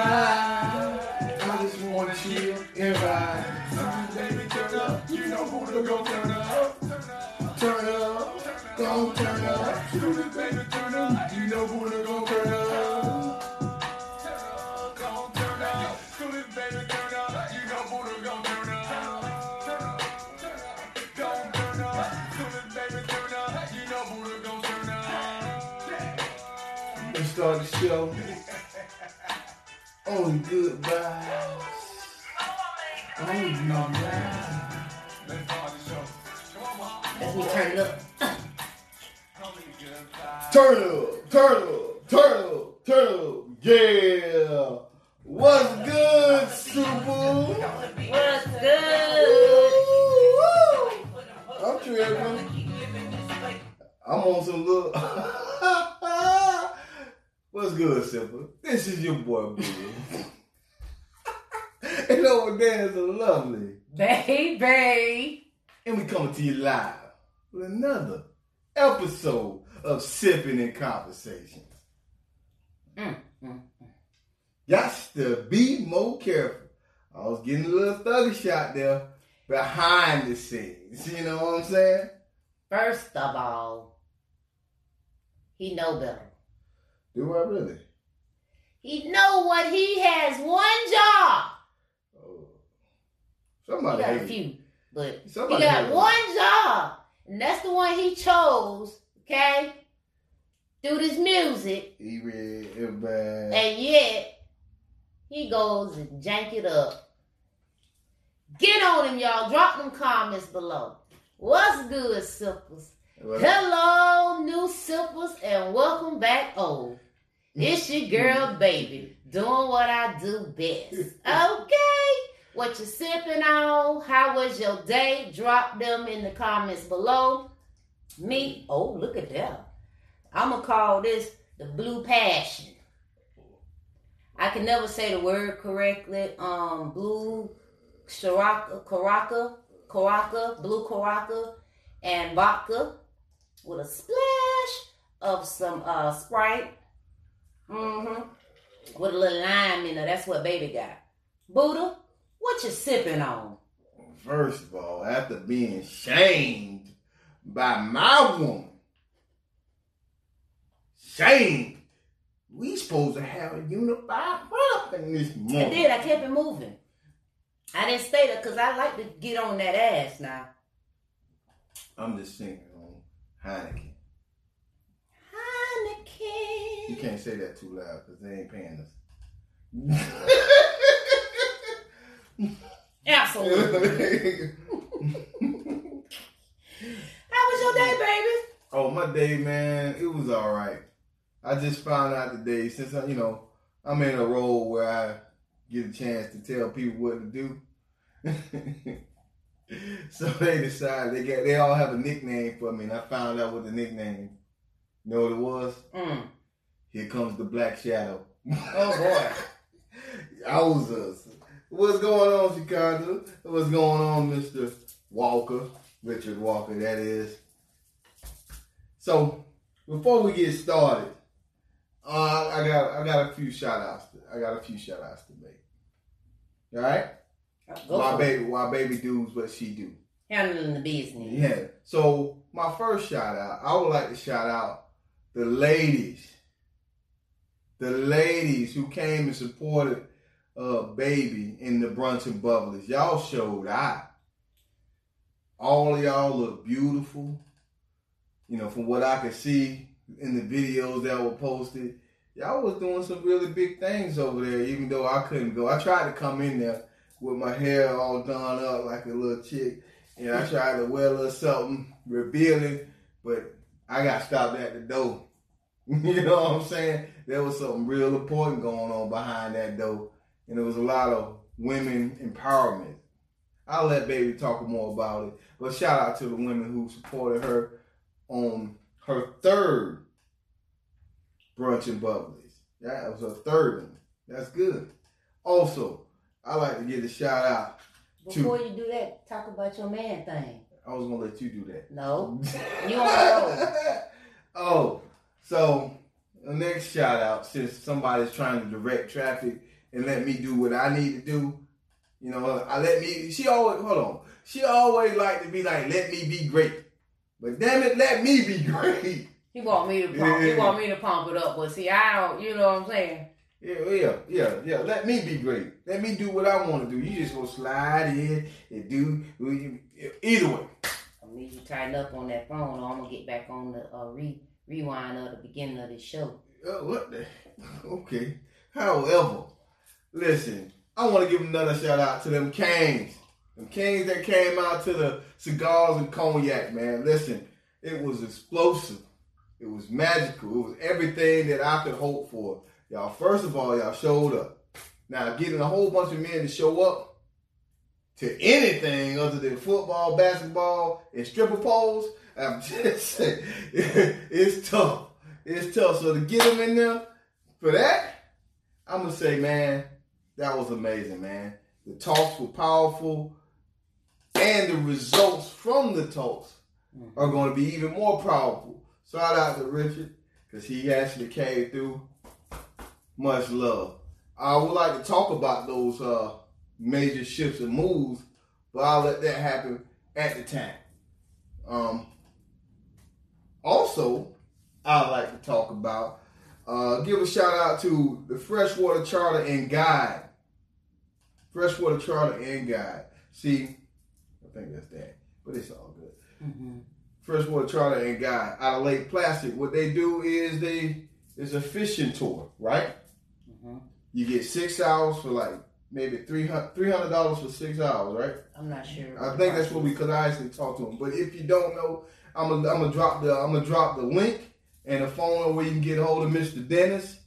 vibe. I just wanna chill and vibe. Baby, turn up. You know who to go getting a little thuggish shot there behind the scenes. You know what I'm saying? First of all, he know better. Do I really? He know what he has one job. Oh. He Somebody got a few, but Somebody he got one job, and that's the one he chose. Okay, do this music, He read it bad. and yet he goes and jank it up. Get on him, y'all. Drop them comments below. What's good, Sippers? Hello, new Sippers, and welcome back, old. It's your girl, baby, doing what I do best. Okay, what you sipping on? How was your day? Drop them in the comments below. Me, oh, look at that. I'm gonna call this the blue passion. I can never say the word correctly. Um, blue Shiraka, Karaka, Karaka, blue Karaka, and vodka with a splash of some uh Sprite. Mm-hmm. With a little lime in it. That's what baby got. Buddha, what you sipping on? First of all, after being shamed by my woman, shamed, we supposed to have a unified front in this I moment. did. I kept it moving. I didn't stay there because I like to get on that ass now. I'm just singing on Heineken. Heineken. You can't say that too loud because they ain't paying us. Absolutely. How was your day, baby? oh, my day, man, it was all right. I just found out today, since I, you know, I'm in a role where I get a chance to tell people what to do. so they decided they get they all have a nickname for me, and I found out what the nickname. You know what it was? Mm. Here comes the Black Shadow. Oh boy. Yowzers. What's going on, Chicago? What's going on, Mr. Walker? Richard Walker, that is. So, before we get started, uh, I got I got a few shout outs. I got a few shout outs to make. All right? Go Why baby why baby does what she do. Handling the business. Yeah. So my first shout out, I would like to shout out the ladies. The ladies who came and supported uh baby in the Brunch and Bubblies. Y'all showed out. All of y'all look beautiful. You know, from what I could see in the videos that were posted, y'all was doing some really big things over there, even though I couldn't go. I tried to come in there with my hair all done up like a little chick. And I tried to wear a little something revealing, but I got stopped at the door. you know what I'm saying? There was something real important going on behind that door. And there was a lot of women empowerment. I'll let baby talk more about it. But shout out to the women who supported her on her third brunch and bubblies. That was a third one. That's good. Also, I like to give a shout out Before you do that, talk about your man thing. I was gonna let you do that. No, you on the oh, so the next shout out, since somebody's trying to direct traffic and let me do what I need to do, you know, I let me. She always hold on. She always like to be like, let me be great, but damn it, let me be great. He want me to pump. He want me to pump it up, but see, I don't. You know what I'm saying? Yeah, yeah, yeah, yeah. Let me be great. Let me do what I want to do. You just gonna slide in and do either way. I need you tighten up on that phone, or I'm gonna get back on the uh, re rewind of the beginning of the show. Uh, what the? Okay. However, listen, I want to give another shout out to them Canes. Them Canes that came out to the cigars and cognac, man. Listen, it was explosive. It was magical. It was everything that I could hope for. Y'all, first of all, y'all showed up. Now, getting a whole bunch of men to show up to anything other than football, basketball, and stripper poles, I'm just saying, it's tough. It's tough. So to get them in there for that, I'm gonna say, man, that was amazing, man. The talks were powerful, and the results from the talks mm-hmm. are going to be even more powerful. Shout out to Richard because he actually came through. Much love. I would like to talk about those uh, major shifts and moves, but I'll let that happen at the time. Um, also, I'd like to talk about, uh, give a shout out to the Freshwater Charter and Guide. Freshwater Charter and Guide. See, I think that's that, but it's all good. Mm-hmm. Freshwater Charter and Guide out of Lake Placid. What they do is they it's a fishing tour, right? Mm-hmm. You get six hours for like maybe three hundred dollars for six hours, right? I'm not sure. I think that's what we could actually talk to them. But if you don't know, I'm gonna I'm gonna drop the I'm gonna drop the link and the phone where you can get a hold of Mr. Dennis.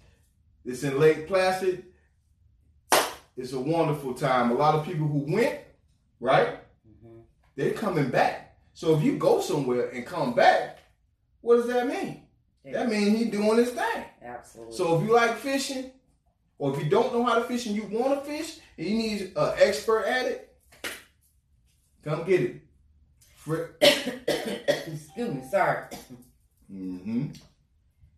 It's in Lake Placid. It's a wonderful time. A lot of people who went, right? Mm-hmm. They're coming back. So if you go somewhere and come back, what does that mean? That means he's doing his thing. Absolutely. So if you like fishing, or if you don't know how to fish and you want to fish and you need an expert at it, come get it. Excuse me, sorry. mm-hmm.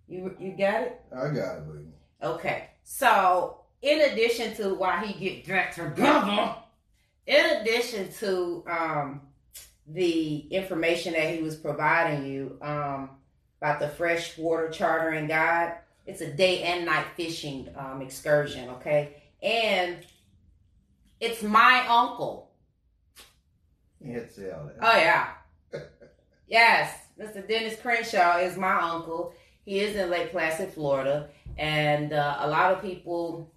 You you got it? I got it, baby. Okay. So in addition to why he get dressed together, in addition to um the information that he was providing you um about the freshwater chartering guide, it's a day and night fishing um, excursion, okay? And it's my uncle. You had to say all that. Oh yeah. yes, Mr. Dennis Crenshaw is my uncle. He is in Lake Placid, Florida, and uh, a lot of people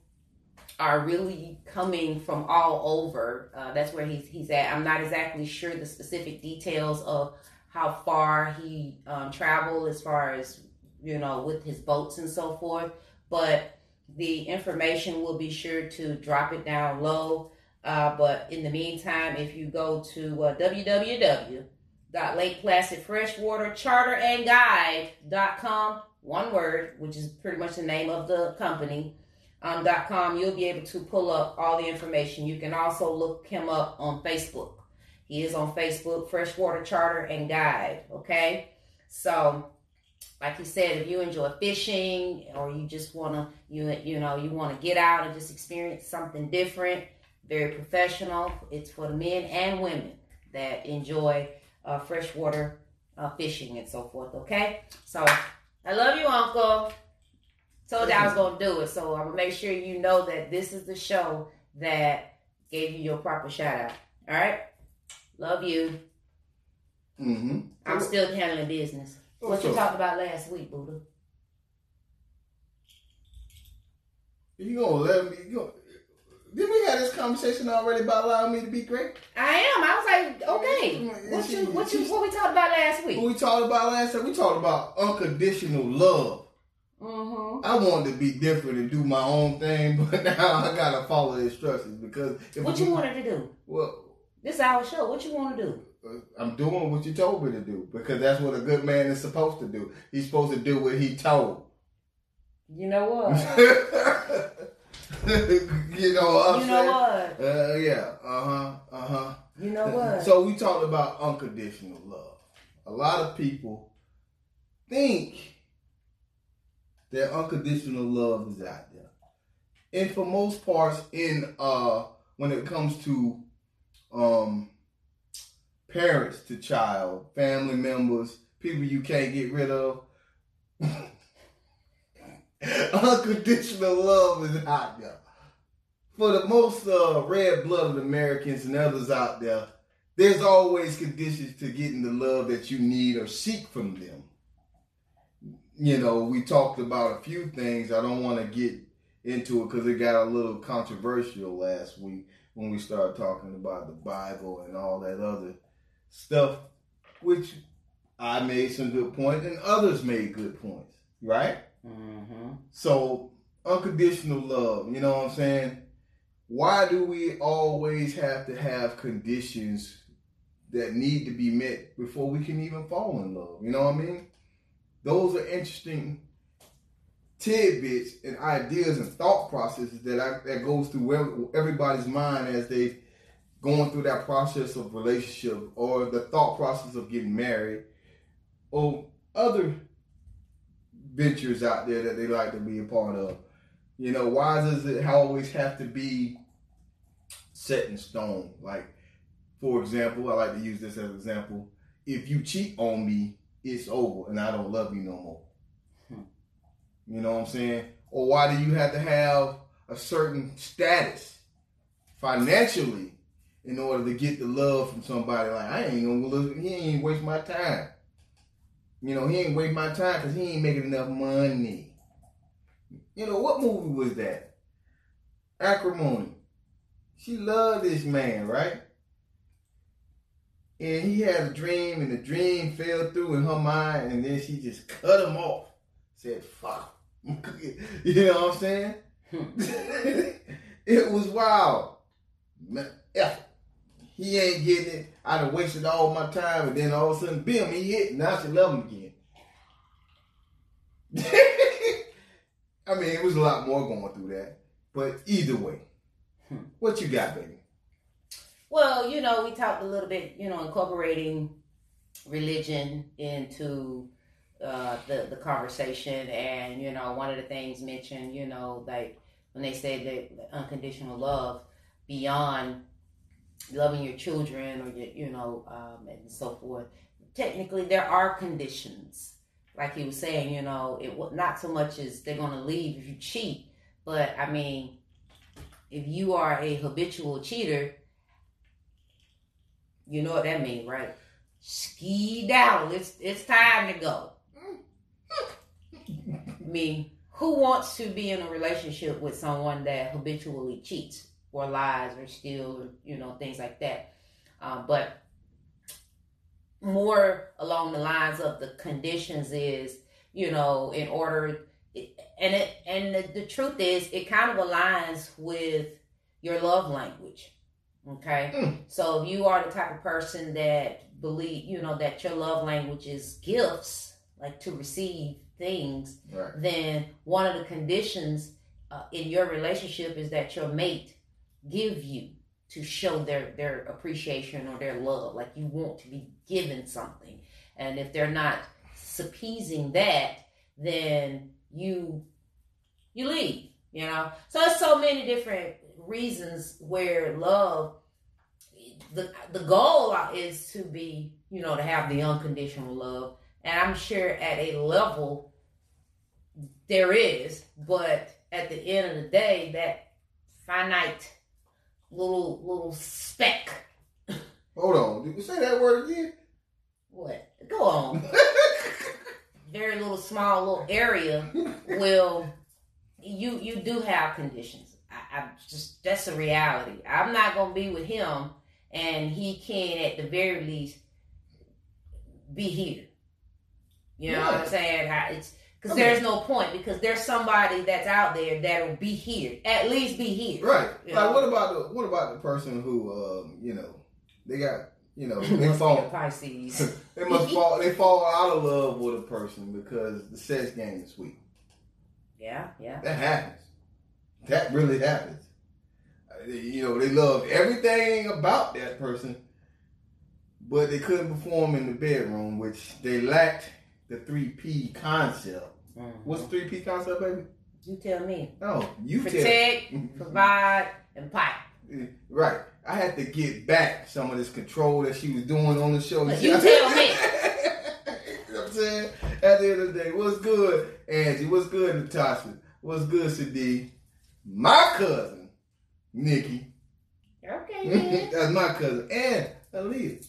are really coming from all over. Uh, that's where he's he's at. I'm not exactly sure the specific details of how far he um, traveled as far as you know with his boats and so forth, but the information will be sure to drop it down low. Uh, but in the meantime, if you go to uh, www.lakeplacidfreshwatercharterandguide.com, one word, which is pretty much the name of the company, um, .com, you'll be able to pull up all the information. You can also look him up on Facebook. He is on Facebook, Freshwater Charter and Guide. Okay, so like he said, if you enjoy fishing or you just wanna you you know you want to get out and just experience something different, very professional. It's for the men and women that enjoy uh, freshwater uh, fishing and so forth. Okay, so I love you, Uncle. Told you I was gonna do it, so I'm gonna make sure you know that this is the show that gave you your proper shout out. All right, love you. Mm-hmm. I'm still handling business. What you talked about last week, Buddha? You gonna let me? You gonna, did we have this conversation already about allowing me to be great? I am. I was like, okay. What you what you what we talked about last week? What we talked about last time? We talked about unconditional love. Mm-hmm. I wanted to be different and do my own thing, but now I gotta follow the instructions because if What we- you wanted to do? Well, This is our show. What you want to do? uh, I'm doing what you told me to do because that's what a good man is supposed to do. He's supposed to do what he told. You know what? you know what I'm you know saying? what? Uh, yeah. Uh huh. Uh huh. You know what? So we talked about unconditional love. A lot of people think that unconditional love is out there. And for most parts in uh when it comes to um parents to child, family members, people you can't get rid of. unconditional love is out there. For the most uh, red-blooded Americans and others out there, there's always conditions to getting the love that you need or seek from them. You know, we talked about a few things. I don't want to get into it because it got a little controversial last week when we started talking about the Bible and all that other stuff, which I made some good points and others made good points, right? Mm-hmm. So, unconditional love, you know what I'm saying? Why do we always have to have conditions that need to be met before we can even fall in love? You know what I mean? Those are interesting tidbits and ideas and thought processes that I, that goes through everybody's mind as they going through that process of relationship or the thought process of getting married or other ventures out there that they like to be a part of. You know, why does it always have to be set in stone? Like, for example, I like to use this as an example. If you cheat on me, it's over and I don't love you no more. Hmm. You know what I'm saying? Or why do you have to have a certain status financially in order to get the love from somebody? Like, I ain't gonna look, he ain't waste my time. You know, he ain't waste my time because he ain't making enough money. You know, what movie was that? Acrimony. She loved this man, right? And he had a dream, and the dream fell through in her mind, and then she just cut him off. Said, fuck. you know what I'm saying? it was wild. Effort. He ain't getting it. I done wasted all my time, and then all of a sudden, bim, he hit. Now she love him again. I mean, it was a lot more going through that. But either way, hmm. what you got, baby? Well, you know, we talked a little bit, you know, incorporating religion into uh, the the conversation, and you know, one of the things mentioned, you know, like when they say that unconditional love beyond loving your children or your, you know, um, and so forth. Technically, there are conditions, like he was saying. You know, it not so much as they're going to leave if you cheat, but I mean, if you are a habitual cheater, you know what that means, right? Ski down. It's it's time to go. I mean, who wants to be in a relationship with someone that habitually cheats? or lies or steals, or you know things like that um, but more along the lines of the conditions is you know in order and it and the, the truth is it kind of aligns with your love language okay mm. so if you are the type of person that believe you know that your love language is gifts like to receive things right. then one of the conditions uh, in your relationship is that your mate give you to show their their appreciation or their love like you want to be given something and if they're not appeasing that then you you leave you know so there's so many different reasons where love the the goal is to be you know to have the unconditional love and i'm sure at a level there is but at the end of the day that finite little little speck. Hold on. Did you say that word again? What? Go on. Very little small little area will you you do have conditions. I, I just that's a reality. I'm not gonna be with him and he can at the very least be here. You know yeah. what I'm saying? How it's because there's no point because there's somebody that's out there that'll be here, at least be here. Right. Like know? what about the what about the person who um, you know, they got you know, they fall Pisces. they must fall they fall out of love with a person because the sex game is sweet. Yeah, yeah. That happens. That really happens. You know, they love everything about that person but they couldn't perform in the bedroom, which they lacked the three P concept. Mhm. What's the three P concept, baby? You tell me. Oh, you Protect, tell. provide, and pipe. Right. I had to get back some of this control that she was doing on the show. But you tell me. you know what I'm saying? At the end of the day, what's good, Angie? What's good, Natasha? What's good, Sadi? My cousin, Nikki. Okay. That's my cousin. And Aaliyah.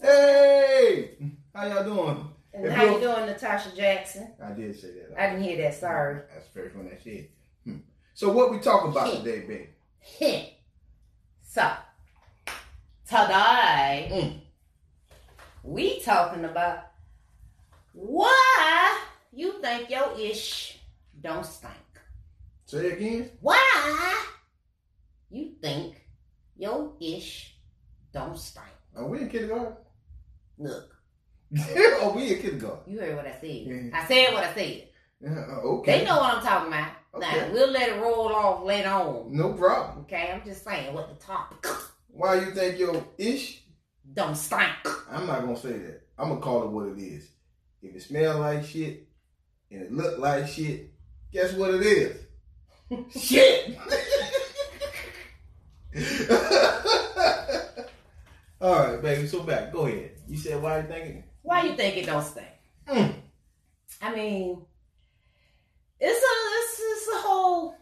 Hey! How y'all doing? And If how you doing, Natasha Jackson? I did say that. I didn't hear that. Sorry. That's very funny that shit. Hmm. So what we talking about today, baby? So today Mm. we talking about why you think your ish don't stink. Say again. Why you think your ish don't stink? Are we in kindergarten? Look, oh, we in kindergarten. you heard what I said. I said what I said. Uh, okay. They know what I'm talking about. Okay. Now we'll let it roll off later on. No problem. Okay, I'm just saying what the topic Why you think your ish? don't stink. I'm not gonna say that. I'm gonna call it what it is. If it smell like shit and it look like shit, guess what it is? shit. All right, baby. So back. Go ahead. You said why you thinking? Why you think it don't stink? Mm. I mean, it's a it's, it's a whole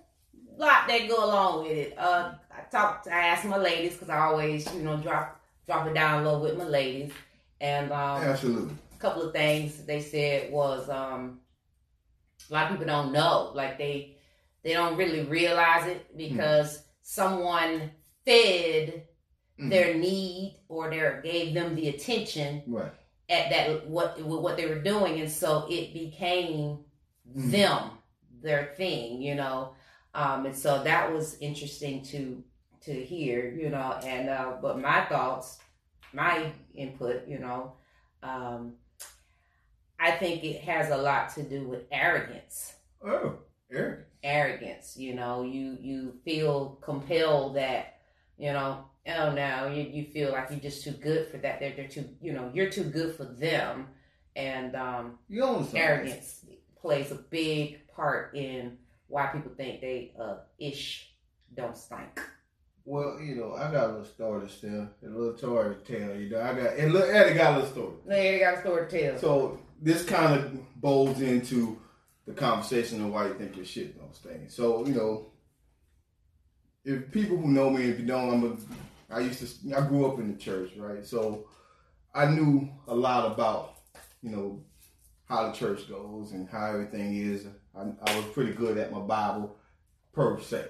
lot that go along with it. Uh, I talked, I asked my ladies because I always, you know, drop drop it down low with my ladies, and um, Absolutely. a couple of things they said was um, a lot of people don't know, like they they don't really realize it because someone fed Mhm. their need or their gave them the attention Right. at that what what they were doing and so it became Mhm. them their thing you know um and so that was interesting to to hear you know and uh but my thoughts my input you know um i think it has a lot to do with arrogance Oh, Eric. arrogance you know you you feel compelled that you know oh no you, you feel like you're just too good for that they're, they're too you know you're too good for them and um arrogance plays a big part in why people think they uh ish don't stink Well, you know, I got a little story to tell, a little story to tell. You know, I got and look, Eddie got a little story. there you got a story to tell So this kind of bowls into the conversation of why you think your shit don't stink. So you know, if people who know me, if you don't, I'm a. I used to. I grew up in the church, right? So I knew a lot about you know how the church goes and how everything is. I, I was pretty good at my Bible per se.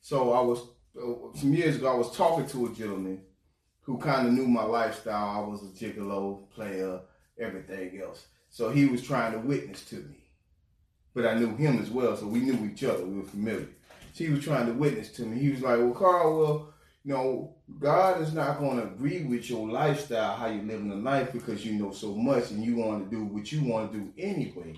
So I was uh, some years ago. I was talking to a gentleman who kind of knew my lifestyle. I was a gigolo player, everything else. So he was trying to witness to me, but I knew him as well. So we knew each other. We were familiar. So he was trying to witness to me. He was like, "Well, Carl, well." You know, God is not going to agree with your lifestyle, how you living the life, because you know so much and you want to do what you want to do anyway.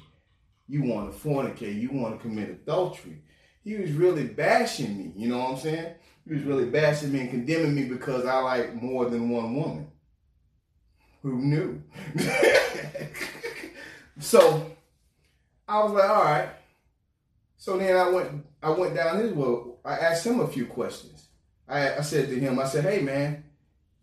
You want to fornicate, you want to commit adultery. He was really bashing me, you know what I'm saying? He was really bashing me and condemning me because I like more than one woman. Who knew? so I was like, all right. So then I went I went down his well, I asked him a few questions. I, I said to him, I said, hey man,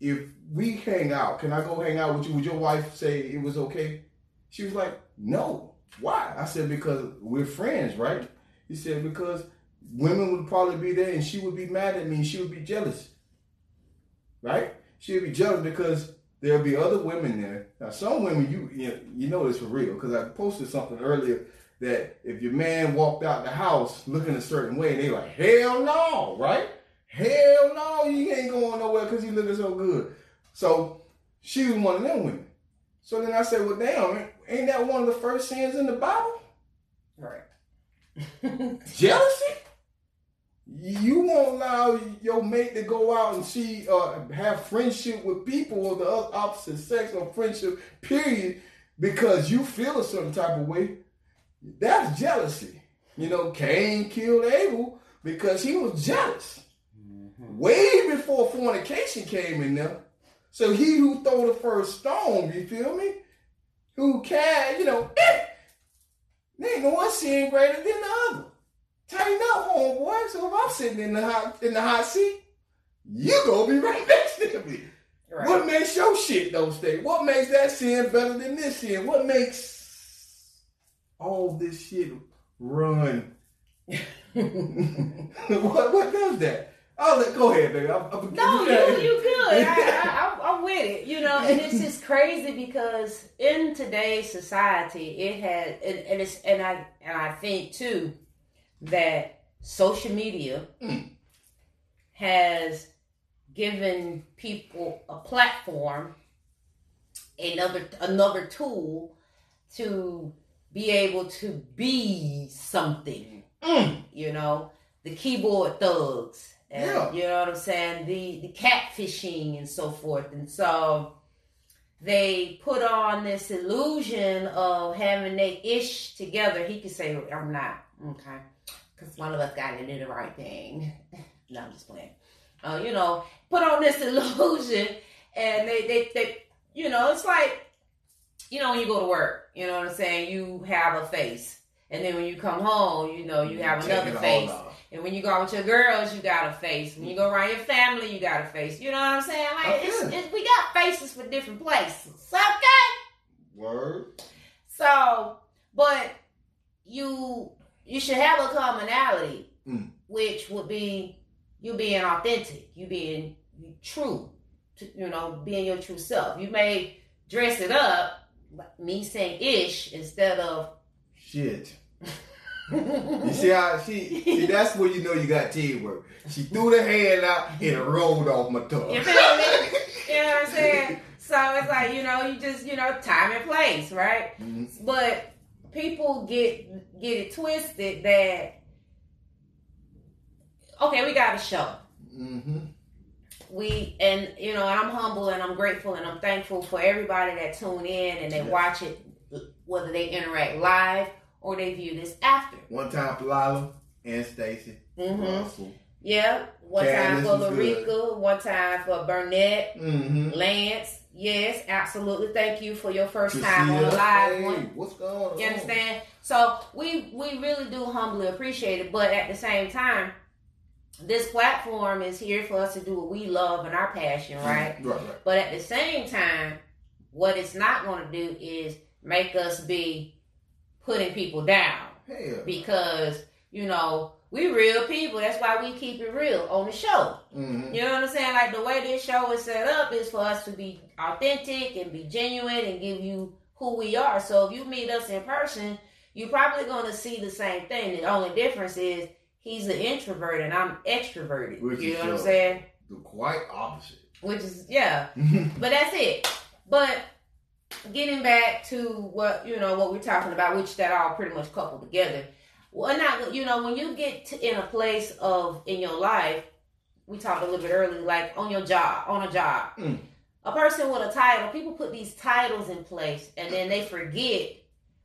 if we hang out, can I go hang out with you? Would your wife say it was okay? She was like, no. Why? I said, because we're friends, right? He said, because women would probably be there and she would be mad at me and she would be jealous. Right? She would be jealous because there'll be other women there. Now, some women, you you know, you know this for real because I posted something earlier that if your man walked out the house looking a certain way, they like, hell no, right? Hell no, you ain't going nowhere because he looking so good. So she was one of them women. So then I said, well, damn, ain't that one of the first sins in the Bible? right Jealousy? You won't allow your mate to go out and see, uh, have friendship with people of the opposite sex or friendship, period, because you feel a certain type of way. That's jealousy. You know, Cain killed Abel because he was jealous. Mm-hmm. Way before fornication came in there. So he who throw the first stone, you feel me? Who can, you know, eh! there ain't no one sin greater than the other. Tighten up, homeboy. So if I'm sitting in the hot in the hot seat, you gonna be right next to me. Right. What makes your shit don't stay? What makes that sin better than this sin? What makes all this shit run? what what does that? I'll let go ahead, baby. I'm, I'm No, you you good. I, I, I, I'm with it. You know, and it's just crazy because in today's society, it has, and, and it's, and I, and I think too that social media Mm. has given people a platform, another another tool to be able to be something. Mm. You know, the keyboard thugs. And, Yeah. You know what I'm saying? The the catfishing and so forth. And so they put on this illusion of having they ish together. He could say, I'm not. Okay. Because one of us got to do the right thing. no, I'm just playing. Uh, you know, put on this illusion and they, they, they, you know, it's like, you know, when you go to work, you know what I'm saying? You have a face. And then when you come home, you know, you have another face. And when you go out with your girls, you got a face. When you go around your family, you got a face. You know what I'm saying? Like Okay. it's, we got faces for different places. Okay. Word. So, but you you should have a commonality, Mm. which would be you being authentic, you being true, to, you know, being your true self. You may dress it up, me saying ish instead of. Shit. You see how she see that's where you know you got teamwork. She threw the hand out and it rolled off my tongue. You feel me? You know what I'm saying? So it's like, you know, you just, you know, time and place, right? Mhm. But people get get it twisted that okay, we got a show. Mhm. We and you know, I'm humble and I'm grateful and I'm thankful for everybody that tune in and they Yes. watch it, whether they interact live or they view this after. One time for Lila and Stacy. hmm Russell. Yeah, one time for. Larica, one time for Burnett, Mm-hmm. Lance. Yes, absolutely. Thank you for your first time on the live hey, one. What's going on? You understand? So we we really do humbly appreciate it, but at the same time, this platform is here for us to do what we love and our passion, right? Right, right. But at the same time, what it's not going to do is make us be putting people down Hell. because you know we real people. That's why we keep it real on the show. Mm-hmm. You know what I'm saying? Like the way this show is set up is for us to be authentic and be genuine and give you who we are. So if you meet us in person, you're probably going to see the same thing. The only difference is he's an introvert and I'm extroverted. Which you know what I'm saying? The quite opposite. Which is yeah. But that's it. But getting back to what you know what we're talking about, which that all pretty much coupled together. Well, now you know when you get to, in a place of in your life, we talked a little bit earlier, like on your job, on a job, Mm. a person with a title. People put these titles in place, and then they forget,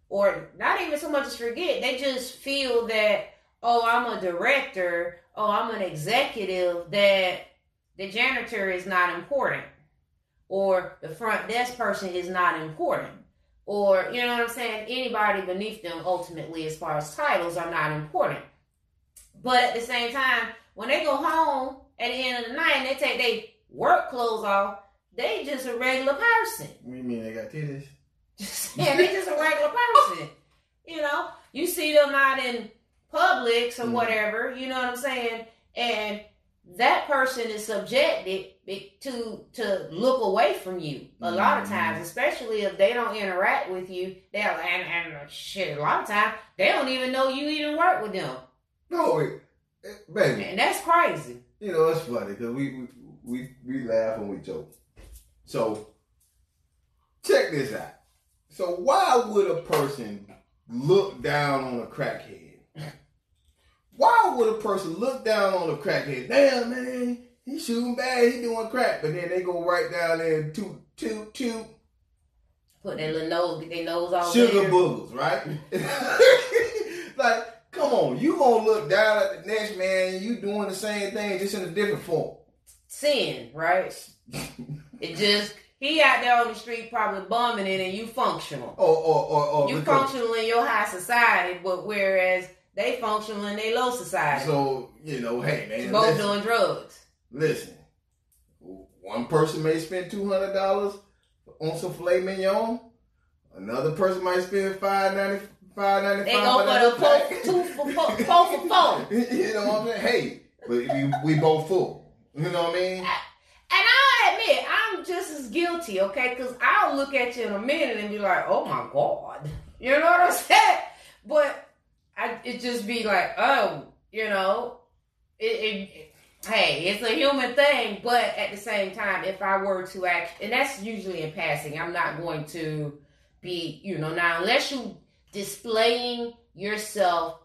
or not even so much as forget. They just feel that oh, I'm a director, oh, I'm an executive, that the janitor is not important. Or the front desk person is not important. Or you know what i'm saying? Anybody beneath them ultimately as far as titles are not important. But at the same time when they go home at the end of the night and they take their work clothes off they just a regular person. What do you mean they got titties? yeah, they just a regular person. You know, you see them out in Publix or Mm. whatever. You know what I'm saying? And that person is subjected to to look away from you a lot of times, especially if they don't interact with you. They'll and, and shit. A lot of times they don't even know you even work with them, No, wait. Eh, baby. and that's crazy. You know, it's funny because we, we we we laugh and we joke. So check this out. So why would a person look down on a crackhead? Why would a person look down on a crackhead? Damn man, he shooting bad, he doing crack, but then they go right down there and toot toot toot Put their little nose, get their nose all sugar weird. boogers, right? like, come on, you gonna look down at the next man, you doing the same thing just in a different form. sin, right? It just he out there on the street probably bumming it, and you functional. Or or or, or You because- functional in your high society, but whereas they functional in their low society. So you know, hey man, Both listen, doing drugs. listen. One person may spend two hundred dollars on some filet mignon. Another person might spend five ninety five ninety They five. go for the four for two for four, four for four. you know what I'm saying? Hey, but we, we both full. You know what I mean? And I'll admit, I'm just as guilty, okay? Because I'll look at you in a minute and be like, oh my God. You know what I'm saying? But I, it just be like, oh, you know, it, it, hey, it's a human thing. But at the same time, if I were to act, and that's usually in passing, I'm not going to be, you know, now unless you displaying yourself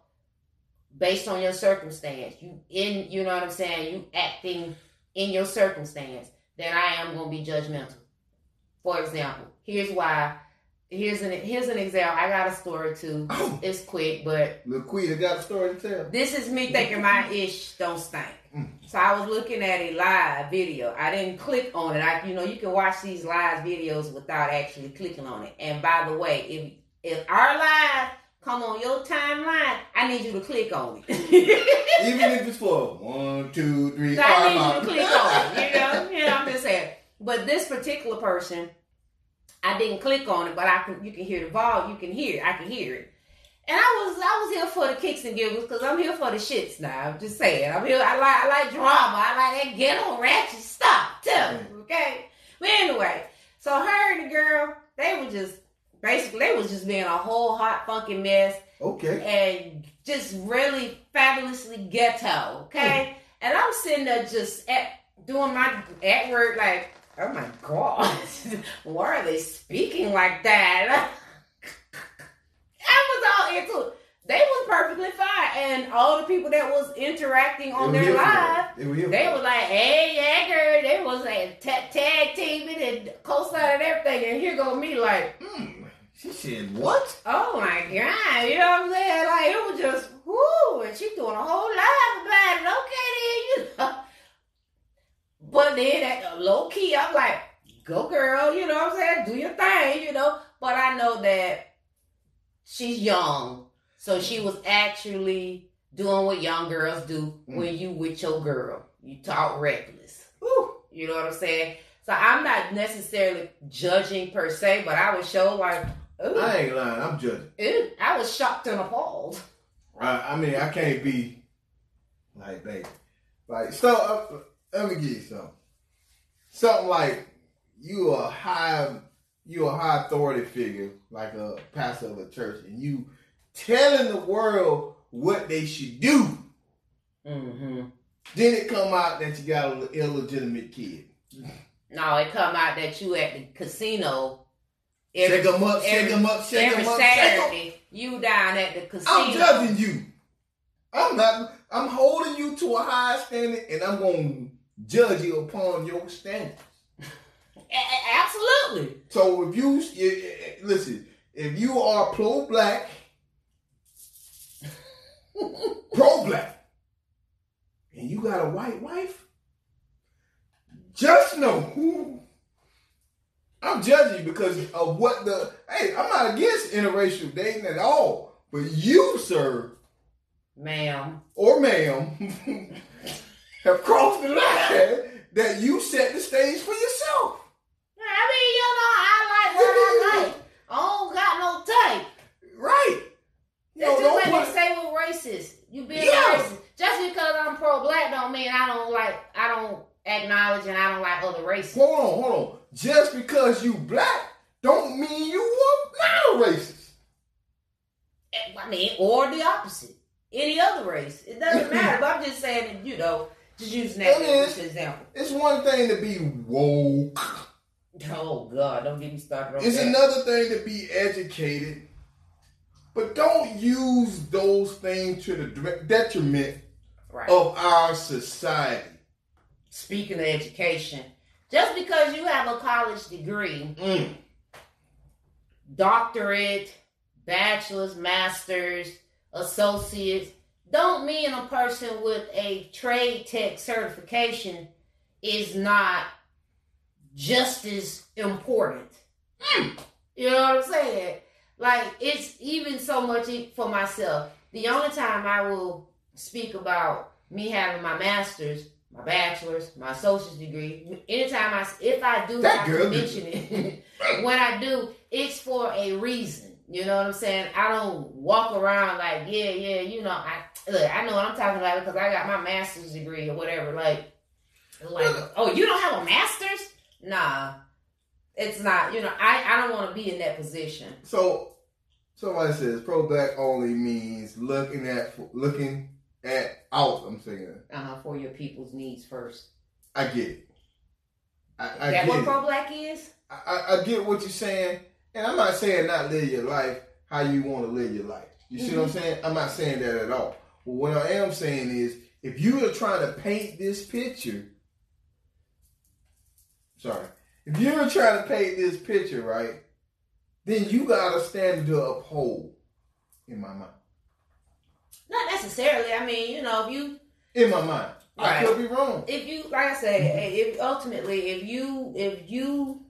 based on your circumstance, you in, you know what I'm saying, you acting in your circumstance, then I am going to be judgmental. For example, here's why. Here's an here's an example. I got a story too. Oh, It's quick, but Laquita got a story to tell. this is me thinking my ish don't stink. Mm. So I was looking at a live video. I didn't click on it. I, you know, you can watch these live videos without actually clicking on it. And by the way, if if our live come on your timeline, I need you to click on it. Even if it's for one, two, three, So I need you to click on it. You know, you know, I'm just saying. But this particular person, I didn't click on it, but I can. You can hear the volume. You can hear. I can hear it. And I was I was here for the kicks and giggles because I'm here for the shits now. I'm just saying. I'm here. I like I like drama. I like that ghetto ratchet stuff too. Okay. But anyway, so her and the girl, they were just basically they was just being a whole hot funky mess Okay. and just really fabulously ghetto, okay? Hmm. And I'm sitting there just at doing my at work like, oh my god, why are they speaking like that? I was all into it. They was perfectly fine, and all the people that was interacting on their live. They were here for they that. was like, "Hey, yeah, girl." They was like ta- tag teaming and co-signing everything, and here go me like, Hmm. She said what? Oh my god, you know what I'm saying? Like it was just whoo, and she doing a whole lot about it. Okay, then you know. But then at low key, I'm like, go girl, you know what I'm saying? Do your thing, you know. But I know that she's young, so she was actually doing what young girls do when you with your girl. You talk reckless. Whew. You know what I'm saying? So I'm not necessarily judging per se, but I was show like, ooh. I ain't lying. I'm judging. Ew, I was shocked and appalled. Right? I mean, I can't be like, baby. Like, so, uh, let me give you something. Something like you a high, you a high authority figure, like a pastor of a church, and you telling the world what they should do. Mm-hmm. Then it come out that you got an illegitimate kid. No, it come out that you at the casino Shake 'em up, shake every- 'em up, shake 'em every up. Saturday. You down at the casino. I'm judging you. I'm not. I'm holding you to a high standard, and I'm gonna judge you upon your standards. Absolutely. So if you listen, if you are pro black, pro black, and you got a white wife, just know who I'm judging you because of what the. Hey, I'm not against interracial dating at all, but you, sir, Ma'am. or ma'am have crossed the line that you set the stage for yourself. I mean, you know, I like what I like. I don't got no type. Right. You That's know, just don't like put- say with racist. You being Yeah. racist. Just because I'm pro black don't mean I don't like I don't acknowledge and I don't like other races. hold on, hold on. Just because you black don't mean you are not a racist. Eh, I mean, or the opposite. Any other race. It doesn't matter. but I'm just saying that, you know, just using that as an example. It's one thing to be woke. Oh God, don't get me started on It's that. another thing to be educated. But don't use those things to the detriment right. of our society. Speaking of education, just because you have a college degree, Mm. doctorate, bachelor's, master's, associates, don't mean a person with a trade tech certification is not just as important. Hmm. You know what I'm saying? Like it's even so much for myself. The only time I will speak about me having my master's, my bachelor's, my associate's degree, anytime I, if I do girl mention it, when I do, it's for a reason. You know what I'm saying? I don't walk around like, yeah, yeah, you know, I look, I know what I'm talking about because I got my master's degree or whatever. Like, like, oh, you don't have a master's? Nah, it's not. You know, I I don't want to be in that position. So somebody says pro black only means looking at looking at out. I'm saying uh-huh, for your people's needs first. I get it. I, I that get what pro black is? I, I- I get what you're saying, and I'm not saying not live your life how you want to live your life. You see what I'm mm-hmm. saying? I'm not saying that at all. But what I am saying is, if you are trying to paint this picture, sorry, if you're trying to paint this picture, right, then you got a standard to uphold. In my mind, Not necessarily. I mean, you know, if you in my mind, I Right. could be wrong. if you like I said, mm-hmm. if ultimately if you if you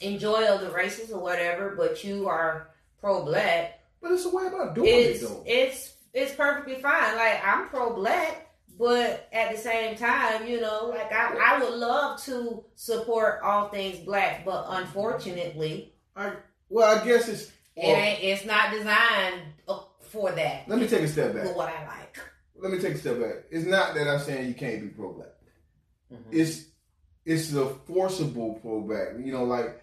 enjoy other races or whatever, but you are pro black, But it's a way about doing it's it, though. it's it's perfectly fine. Like I'm pro black, but at the same time, you know, like I, I would love to support all things black, but unfortunately, I, well, I guess it's. it it's not designed uh, for that. Let me take a step back. For what I like. let me take a step back. It's not that I'm saying you can't be pro black. It's it's the forcible pro black. You know, like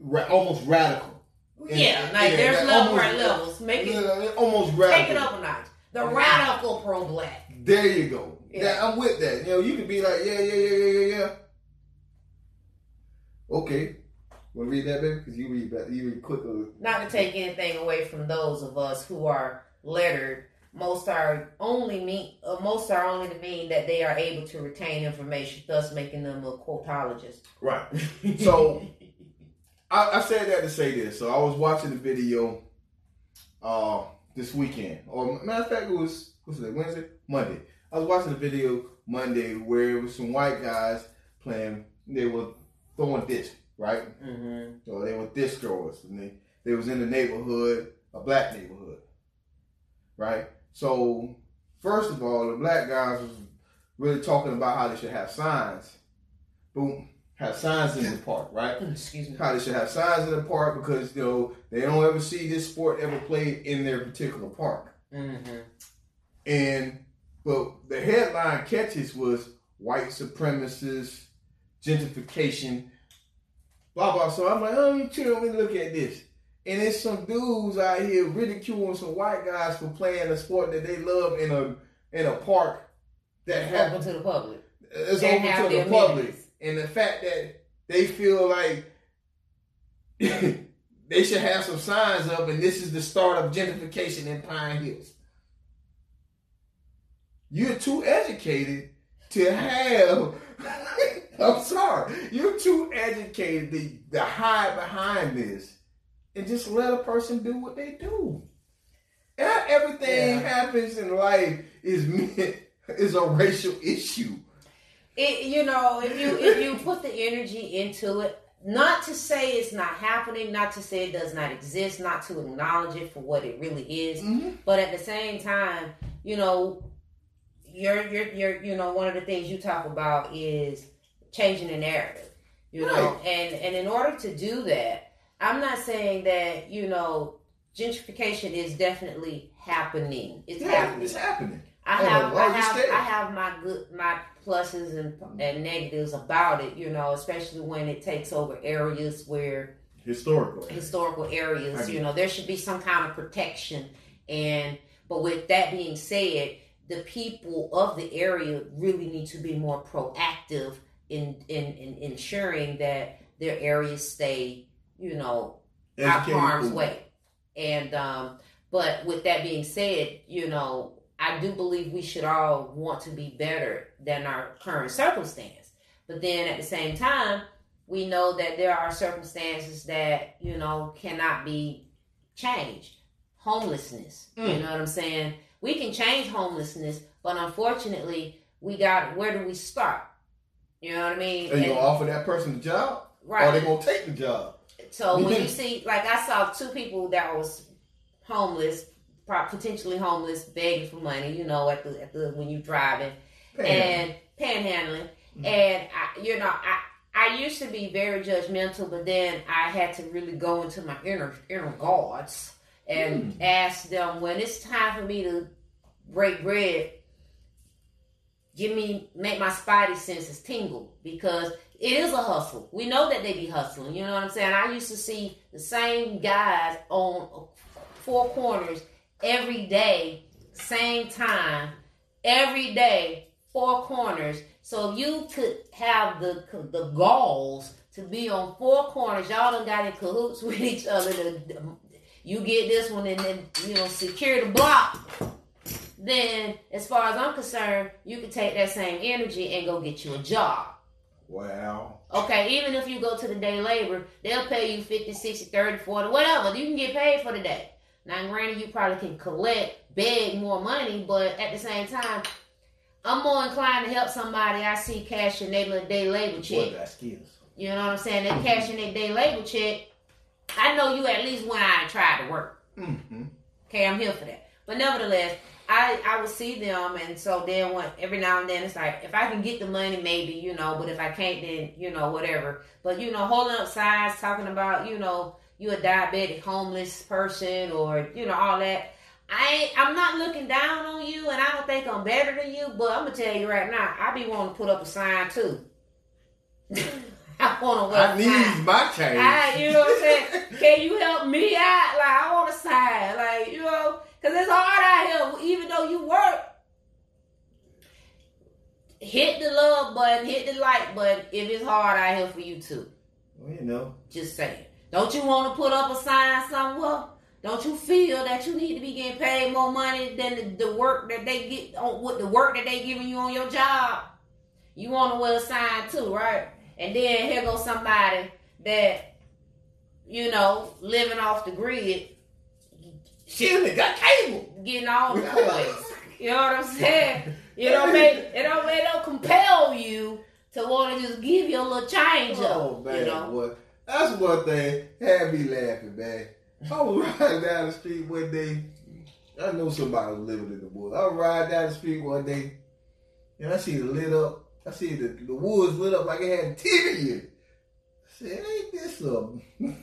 ra- almost radical. And- Yeah, like yeah, there's level almost- levels. Make it Yeah, almost radical. take it up a notch. The radical pro black. There you go. Yeah. That- I'm with that. You know, you could be like, yeah, yeah, yeah, yeah, yeah, yeah. Okay. Want to read that, baby? Because you read that. You read quicker. Not to take anything away from those of us who are lettered. Most are only mean. Uh, most are only to mean that they are able to retain information, thus making them a quotologist. Right. So I, I said that to say this. So I was watching the video uh this weekend. Or matter of fact, it was what's it Wednesday? Monday. I was watching the video Monday where it was some white guys playing. They were throwing disc, right? hmm So they were disc throwers, and they they was in the neighborhood, a black neighborhood, right? So first of all, the black guys was really talking about how they should have signs. Boom, have signs in the park, right? Excuse me. how they should have signs in the park because you know they don't ever see this sport ever played in their particular park. hmm And but the headline catches was white supremacists, gentrification, blah blah. So I'm like, oh, you chill, let me look at this. And it's some dudes out here ridiculing some white guys for playing a sport that they love in a in a park that have Open to the public. it's open to the public. amenities. And the fact that they feel like they should have some signs up and this is the start of gentrification in Pine Hills. You're too educated to have I'm sorry. You're too educated to, to hide behind this and just let a person do what they do. Not everything Yeah. happens in life is meant is a racial issue. It, you know, if you if you put the energy into it, not to say it's not happening, not to say it does not exist, not to acknowledge it for what it really is, Mhm. but at the same time, you know, you're you're you're you know one of the things you talk about is changing the narrative, you know, and and in order to do that, I'm not saying that you know gentrification is definitely happening. It's Yeah, happening. it's happening. I have, I have. I have my good, my pluses and, and negatives about it. You know, especially when it takes over areas where Historical. historical areas. You know, there should be some kind of protection. And but with that being said, the people of the area really need to be more proactive in in, in ensuring that their areas stay, you know, out harm's way. And um, but with that being said, you know, I do believe we should all want to be better than our current circumstance. But then at the same time, we know that there are circumstances that, you know, cannot be changed. Homelessness. You Mm. know what I'm saying? We can change homelessness, but unfortunately, we got where do we start? You know what I mean? Are you And- gonna offer that person the job, right. or they gonna take the job? So when you see, like, I saw two people that was homeless, potentially homeless, begging for money. You know, at the at the when you're driving and panhandling, Mhm. and I, you know, I I used to be very judgmental, but then I had to really go into my inner inner guards and ask them when it's time for me to break bread. Give me make my spidey senses tingle because it is a hustle. We know that they be hustling. You know what I'm saying? I used to see the same guys on four corners every day, same time, every day, four corners. So if you could have the the galls to be on four corners, y'all done got in cahoots with each other. To, you get this one and then you know secure the block. Then, as far as I'm concerned, you can take that same energy and go get you a job. Wow. Okay, even if you go to the day labor, they'll pay you 50, 60, 30, 40, whatever. You can get paid for the day. Now, granted, you probably can collect, beg more money, but at the same time, I'm more inclined to help somebody I see cashing their day labor check. that skills. You know what I'm saying? They cashing their day labor check. I know you at least went out and tried to work. Mm-hmm. Okay, I'm here for that. But nevertheless, I I would see them, and so then when every now and then it's like if I can get the money, maybe you know. But if I can't, then you know whatever. But you know, holding up signs talking about you know you a diabetic homeless person or you know all that. I ain't, I'm not looking down on you, and I don't think I'm better than you. But I'm gonna tell you right now, I be wanting to put up a sign too. I want to I need sign. my change. I, you know what I'm saying? Can you help me out? Like, I want a sign. Like, you know, because it's hard out here, even though you work. Hit the love button, hit the like button if it's hard out here for you too. Well, you know, Just saying. Don't you want to put up a sign somewhere? Don't you feel that you need to be getting paid more money than the, the work that they get on with the work that they giving you on your job? You want to wear a sign too, right? And then here goes somebody that, you know, living off the grid, she only got cable. getting all the coins. You know what I'm saying? You don't make it don't it don't compel you to want to just give you a little change Oh up. man, You know? boy, that's one thing had me laughing, man. I was riding down the street one day. I know somebody was living in the woods. I was riding down the street one day, and I see it lit up. I see the the woods lit up like it had TV in it. I said, "Ain't this something?" And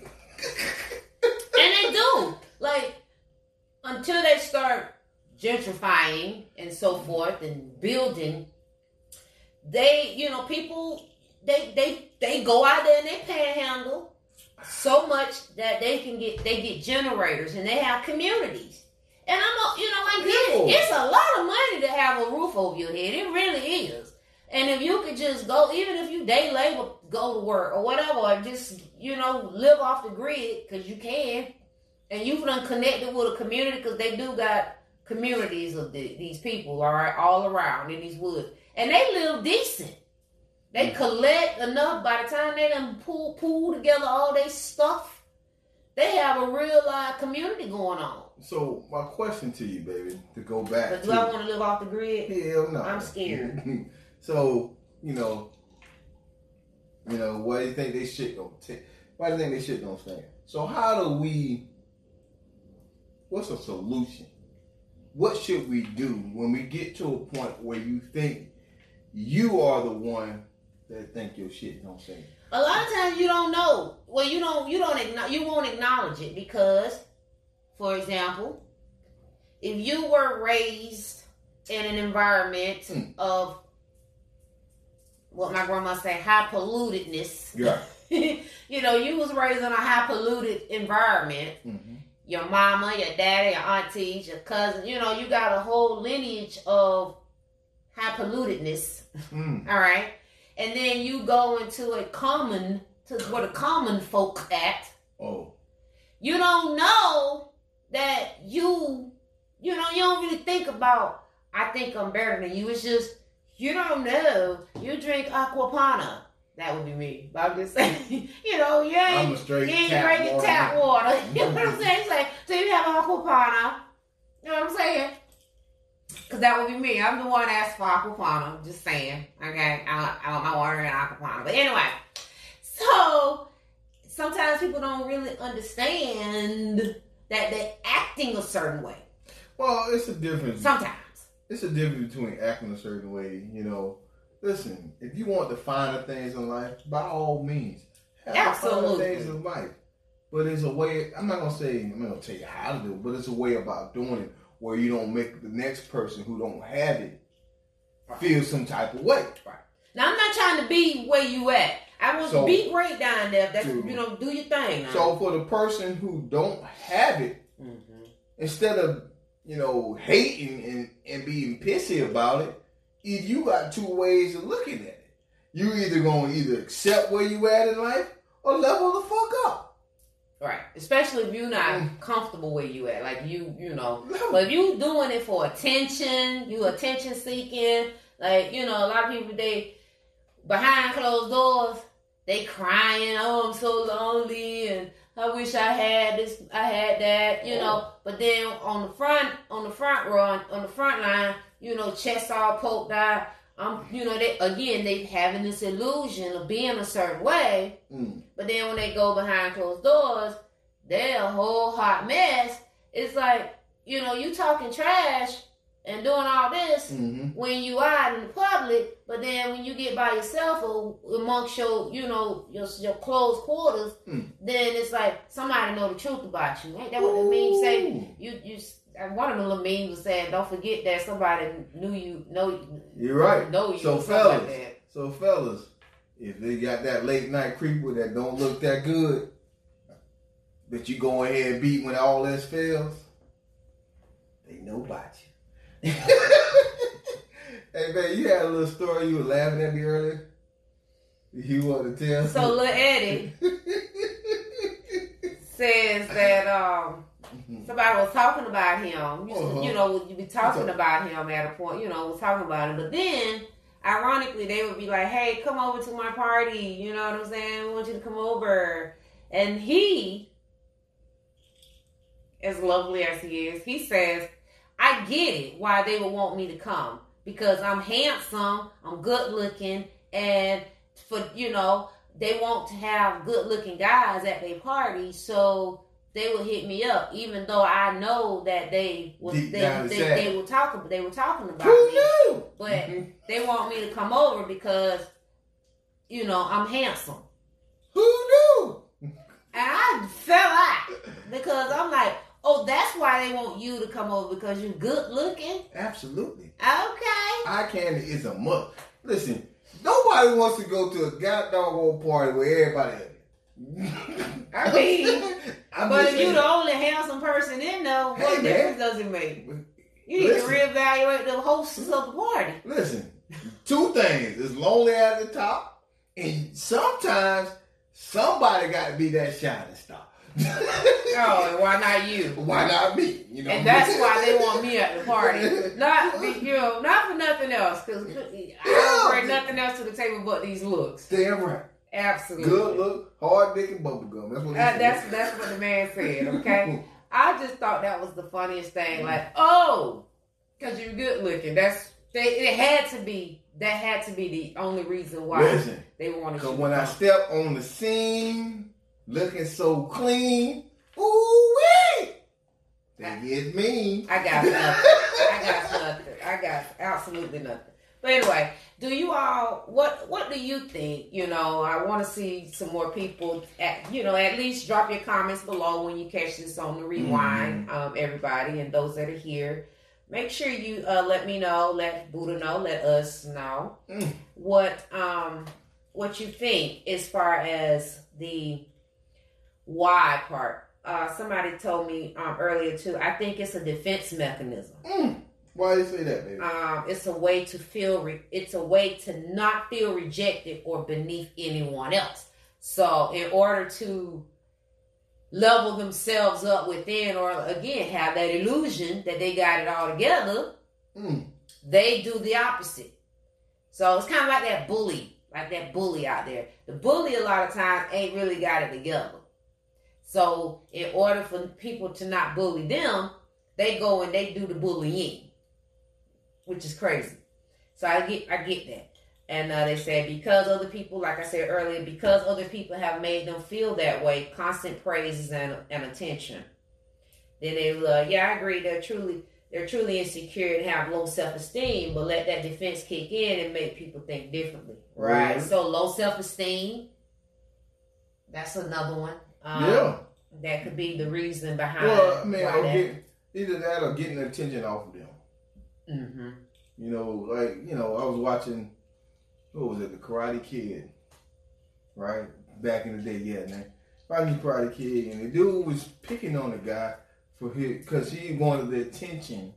they do. Like until they start gentrifying and so forth and building, they you know, people they they they go out there and they panhandle so much that they can get they get generators and they have communities. And I'm a, you know, I get it. It's a lot of money to have a roof over your head. It really is. And if you could just go, even if you day labor, go to work or whatever, or just you know live off the grid because you can, and you've done connected with a community because they do got communities of the, these people, all right, all around in these woods, and they live decent. They Mm. collect enough by the time they done pull pull together all their stuff. They have a real live community going on. So my question to you, baby, to go back. But do to, I want to live off the grid? Hell no. I'm scared. so you know, you know, why do you think they shit gonna take? Why do you think they shit gonna stand? So how do we? What's a solution? What should we do when we get to a point where you think you are the one think your shit don't stand? A lot of times you don't know. Well, you don't. You don't. You won't acknowledge it because, for example, if you were raised in an environment Hmm. of what my grandma say high pollutedness. Yeah. you know, you was raised in a high polluted environment. Mm-hmm. Your mama, your daddy, your aunties, your cousin. You know, you got a whole lineage of high pollutedness. Mm. All right. And then you go into a common to where the common folk at. Oh. You don't know that you you know, you don't really think about I think I'm better than you. It's just you don't know. You drink Acqua Panna. That would be me. But I'm just saying, you know, you ain't I'm a straight you ain't tap drinking water. tap water. You know what I'm saying? Like, so you have Acqua Panna. You know what I'm saying? Cause that would be me. I'm the one asked for Acqua Panna. Just saying. Okay. I, I, I'm ordering Acqua Panna. But anyway, so sometimes people don't really understand that they're acting a certain way. Well, it's a difference. Sometimes. It's a difference between acting a certain way. You know, listen. If you want the finer things in life, by all means, have Absolutely. the finer things in life. But it's a way. I'm not gonna say. I'm not gonna tell you how to do it, but it's a way about doing it where you don't make the next person who don't have it feel some type of way. Right. Now I'm not trying to be where you at. I want So- to be great down there. That's True. you know, do your thing. now. So for the person who don't have it, Mhm. instead of you know hating and, and being pissy about it, if you got two ways of looking at it. You either gonna either accept where you at in life or level the fuck up. Right. Especially if you're not Mm. comfortable where you at. Like you, you know. Level. But if you doing it for attention, you attention seeking, like, you know, a lot of people they behind closed doors, they crying, oh I'm so lonely and I wish I had this I had that, you know. But then on the front on the front row on, on the front line, you know, chest all poked out. Um, you know, they again they having this illusion of being a certain way. Mm. But then when they go behind closed doors, they're a whole hot mess. It's like, you know, you talking trash and doing all this hmm when you out in the public, but then when you get by yourself or amongst your, you know, your, your closed quarters, Hmm. then it's like somebody know the truth about you. Ain't that what the meme say? You, you, one of the little memes was saying, don't forget that somebody knew you, know, you." You're right. know you. So like fellas, that. so fellas, if they got that late night creeper that don't look that good, but you go ahead and beat when all else fails, they know about you. hey man, you had a little story you were laughing at me earlier. You want to tell? So little Eddie says that um somebody was talking about him. You, Uh-huh. you know, you be talking about him at a point. You know, was talking about him, but then. Ironically, they would be like, "Hey, come over to my party." You know what I'm saying? We want you to come over. And he, as lovely as he is, he says, "I get it why they would want me to come because I'm handsome, I'm good looking, and for you know they want to have good looking guys at their party, so they would hit me up, even though I know that they was Deep they, they, they were talking they were talking about Who me, knew? but Mhm. they want me to come over because you know I'm handsome, Who knew? and I fell out because I'm like, oh, that's why they want you to come over because you're good looking. Absolutely. Okay, Eye candy is a must. Listen, nobody wants to go to a goddamn old party where everybody. I mean, I'm but if you're the only handsome person in there, what Hey, man. difference does it make? You need Listen. to reevaluate the hosts of the party. Listen, two things. It's lonely at the top, and sometimes somebody got to be that shining star. Oh, and why not you? Why not me? You know, And that's why they want me at the party. Not you know, not for nothing else, because I don't bring nothing else to the table but these looks. Damn right. Absolutely. Good look, hard dick, and bubble gum. That's what he Uh, said. that's that's what the man said. Okay, I just thought that was the funniest thing. Like, oh, because you're good looking. That's they. It had to be. That had to be the only reason why Listen, they wanted because when I step on the scene, looking so clean, ooh wee, they get mean. I got nothing. I got nothing. I got absolutely nothing. But anyway, do you all what what do you think? You know, I want to see some more people. At, you know, at least drop your comments below when you catch this on the rewind. Um, everybody and those that are here, make sure you uh, let me know, let Buddha know, let us know Mm. what um what you think as far as the why part. Uh, somebody told me um, earlier too. I think it's a defense mechanism. Mm. Why do you say that, baby? Um, it's a way to feel. Re- it's a way to not feel rejected or beneath anyone else. So, in order to level themselves up within, or again have that illusion that they got it all together, Mm. they do the opposite. So it's kind of like that bully, like that bully out there. The bully a lot of times ain't really got it together. So in order for people to not bully them, they go and they do the bullying. Which is crazy. So I get I get that. And uh, they said because other people, like I said earlier, because other people have made them feel that way, constant praises and, and attention. Then they uh, yeah, I agree. They're truly they're truly insecure and have low self esteem, but let that defense kick in and make people think differently, right? Right. So low self esteem. That's another one. Um, yeah. that could be the reason behind. Well, I mean, I'll get either that or getting attention off of them. Mhm. You know, like you know, I was watching what was it, the Karate Kid, right? Back in the day, yeah, man. Watching the Karate Kid, and the dude was picking on the guy for his because he wanted the attention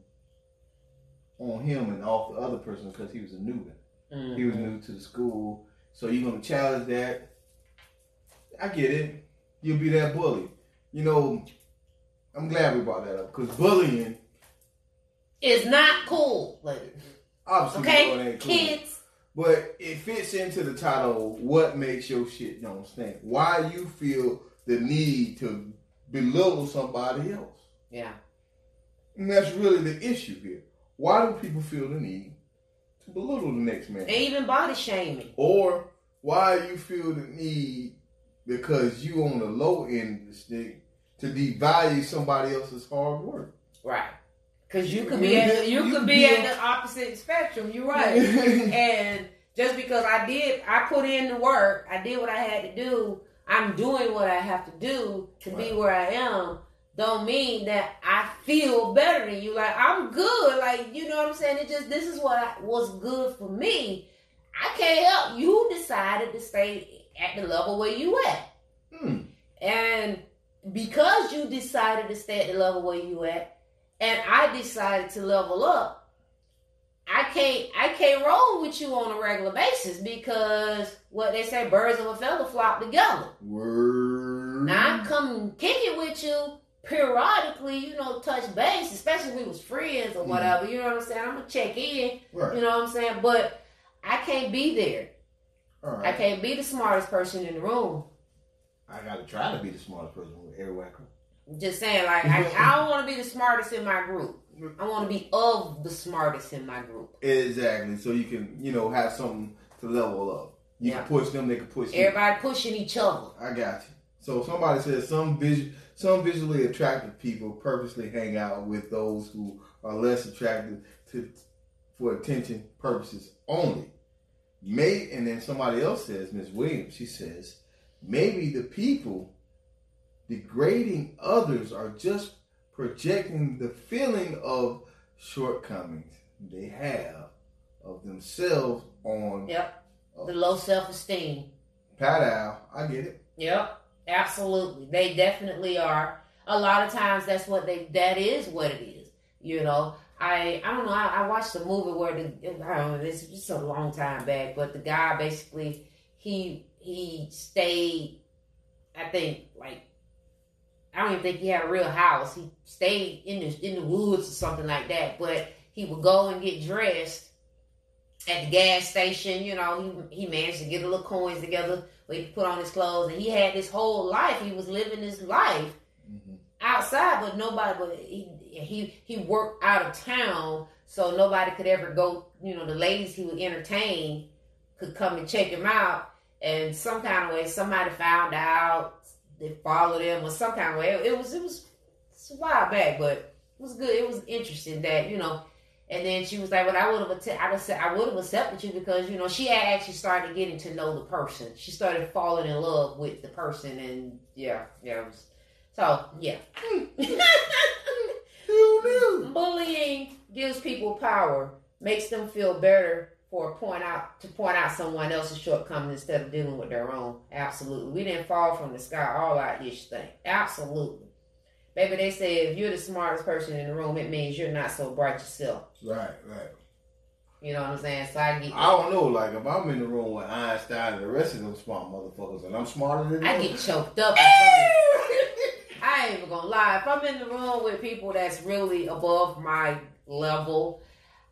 on him and off the other person because he was a new one. He was Mhm. new to the school, so you're gonna challenge that. I get it. You'll be that bully. You know, I'm glad we brought that up because bullying, It's not cool. Like, obviously, okay, cool. kids. But it fits into the title, What Makes Your Shit Don't Stink? Why you feel the need to belittle somebody else. Yeah. And that's really the issue here. Why do people feel the need to belittle the next man? And even body shaming. Or why you feel the need because you on the low end of the stick to devalue somebody else's hard work. Right. Because you could be at the, you, You could be be at the opposite spectrum. You're right. and just because I did, I put in the work, I did what I had to do. I'm doing what I have to do to be where I am. Don't mean that I feel better than you. Like I'm good. Like you know what I'm saying. It just this is what I, was good for me. I can't help you. Decided to stay at the level where you at. Hmm. And because you decided to stay at the level where you at, and I decided to level up, I can't I can't roll with you on a regular basis because what they say, birds of a feather flock together. Word. Now I come kick it with you periodically, you know, touch base, especially if we was friends or Mhm. whatever. You know what I'm saying? I'm gonna check in, Right. you know what I'm saying? But I can't be there. All I can't be the smartest person in the room. I gotta try to be the smartest person everywhere I come. Just saying, like I, I don't want to be the smartest in my group. I want to be of the smartest in my group. Exactly. So you can, you know, have something to level up. You Yeah. can push them, they can push you. Everybody pushing each other. I got you. So somebody says some vis- some visually attractive people purposely hang out with those who are less attractive to for attention purposes only. May and then somebody else says, Miss Williams, she says, maybe the people degrading others are just projecting the feeling of shortcomings they have of themselves on Yep. The low self esteem. Pat Al. I get it. Yep. Absolutely. They definitely are. A lot of times that's what they that is what it is. You know. I I don't know, I, I watched a movie where the I don't know, it's just a long time back, but the guy basically he he stayed I think like I don't even think he had a real house. He stayed in the in the woods or something like that. But he would go and get dressed at the gas station. You know, he he managed to get a little coins together where he could put on his clothes, and he had this whole life. He was living his life Mhm. outside, but nobody. But he he he worked out of town, so nobody could ever go. You know, the ladies he would entertain could come and check him out. And some kind of way, somebody found out. They followed him, or some kind of way. It, was it was it's a while back, but it was good. It was interesting that you know. And then she was like, "Well, I would have, att- I would say, I would have accepted you because you know she had actually started getting to know the person. She started falling in love with the person, and yeah, yeah. It was, so yeah, Who knew? bullying gives people power, makes them feel better for point out to point out someone else's shortcomings instead of dealing with their own. Absolutely, we didn't fall from the sky all out ish thing. Absolutely, baby. They say if you're the smartest person in the room, it means you're not so bright yourself. Right, right. You know what I'm saying? So I get, I don't know. Like if I'm in the room with Einstein and the rest of them smart motherfuckers, and I'm smarter than I get choked up. in front of- I ain't even gonna lie. If I'm in the room with people that's really above my level,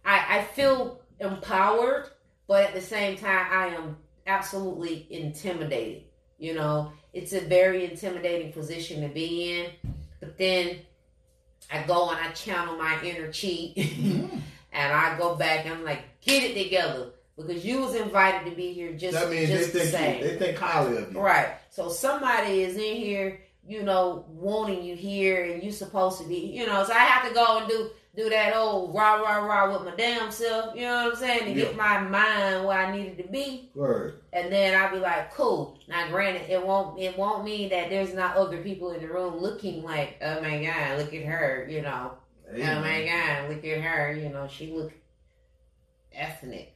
I, I feel empowered, but at the same time, I am absolutely intimidated. You know, it's a very intimidating position to be in. But then I go and I channel my inner cheat. And I go back and I'm like, get it together because you was invited to be here just That means they just the think same. you, they think highly of you. Right. So somebody is in here, you know, wanting you here, and you supposed to be, you know. So I have to go and do do that old rah rah rah with my damn self. You know what I'm saying? To Yeah. get my mind where I needed to be, Word. and then I'll be like, cool. Now, granted, it won't it won't mean that there's not other people in the room looking like, oh my god, look at her, you know. Hey, Oh my god, look at her, you know. She look ethnic.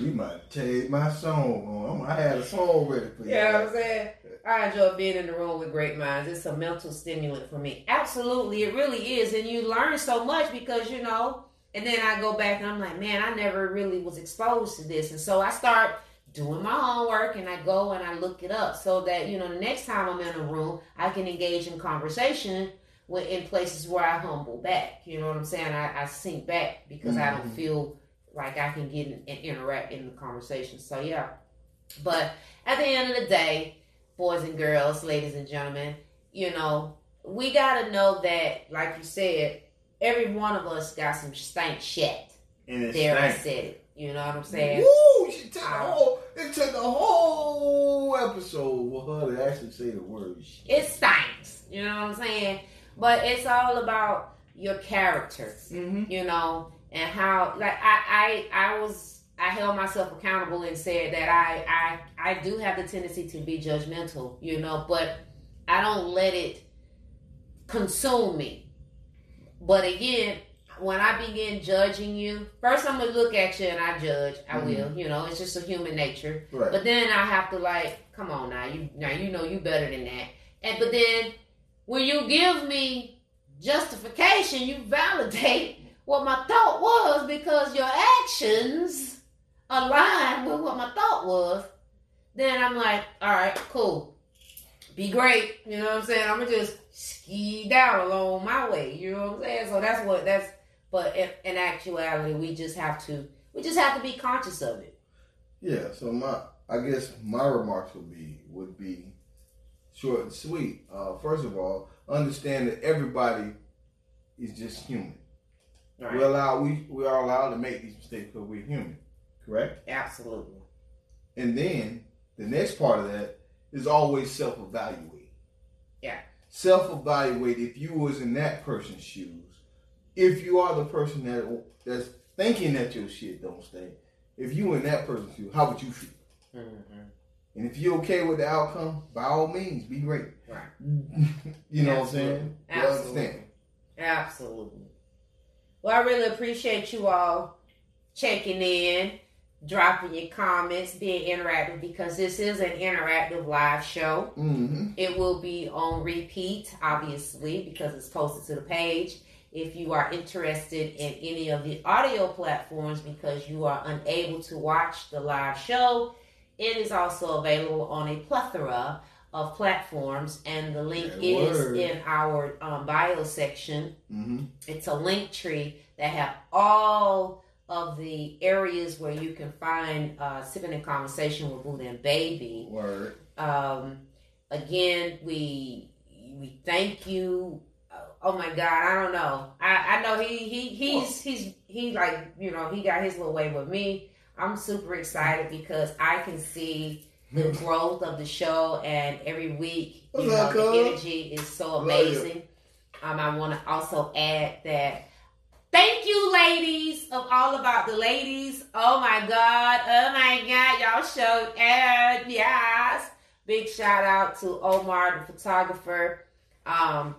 You might take my song on. I had a song ready for you. You know what I'm saying? I enjoy being in the room with great minds. It's a mental stimulant for me. Absolutely, it really is. And you learn so much because, you know, and then I go back and I'm like, man, I never really was exposed to this. And so I start doing my homework and I go and I look it up so that, you know, the next time I'm in a room, I can engage in conversation with, in places where I humble back. You know what I'm saying? I, I sink back because I don't Mhm. feel like I can get in, and interact in the conversation. So, yeah. But at the end of the day, boys and girls, ladies and gentlemen, you know, we got to know that, like you said, every one of us got some stank shit. There, I said it. You know what I'm saying? Woo! She took the whole. It took the whole episode for her to actually say the words. It stinks. You know what I'm saying? But it's all about your character. Mhm. you know, and how like I I I was I held myself accountable and said that I I I do have the tendency to be judgmental, you know, but I don't let it consume me. But again, when I begin judging you, first I'm gonna look at you and I judge. I Mhm. will, you know, it's just a human nature. Right. But then I have to like, come on now, you now you know you better than that. And but then when you give me justification, you validate what my thought was because your actions align with what my thought was. Then I'm like, all right, cool. Be great. You know what I'm saying? I'm gonna just ski down along my way. You know what I'm saying? So that's what that's but in, in actuality we just have to we just have to be conscious of it. Yeah, so my I guess my remarks would be would be short and sweet. Uh, first of all, understand that everybody is just human. Right. We're allowed we we are allowed to make these mistakes because we're human, correct? Absolutely. And then the next part of that is always self evaluate. Yeah. Self evaluate if you was in that person's shoes. If you are the person that that's thinking that your shit don't stay, if you in that person's shoes, how would you feel? Mm-hmm. And if you're okay with the outcome, by all means, be great. Right. you know Absolutely. what I'm saying? You Absolutely. understand? Absolutely. Well, I really appreciate you all checking in, dropping your comments, being interactive because this is an interactive live show. Mm-hmm. It will be on repeat, obviously, because it's posted to the page. If you are interested in any of the audio platforms because you are unable to watch the live show, it is also available on a plethora of platforms, and the link Good is word. in our um, bio section. Mm-hmm. It's a link tree that have all of the areas where you can find uh, sipping in conversation with Boo and Baby. Word. Um, again, we we thank you. Uh, Oh my God, I don't know. I, I know he he he's he's he like you know he got his little way with me. I'm super excited because I can see the growth of the show, and every week you What's know up, the energy is so amazing. Um, I want to also add that. Thank you, ladies, of all about the ladies. Oh my God. Oh my God. Y'all showed out. Yes. Big shout out to Omar, the photographer. Um,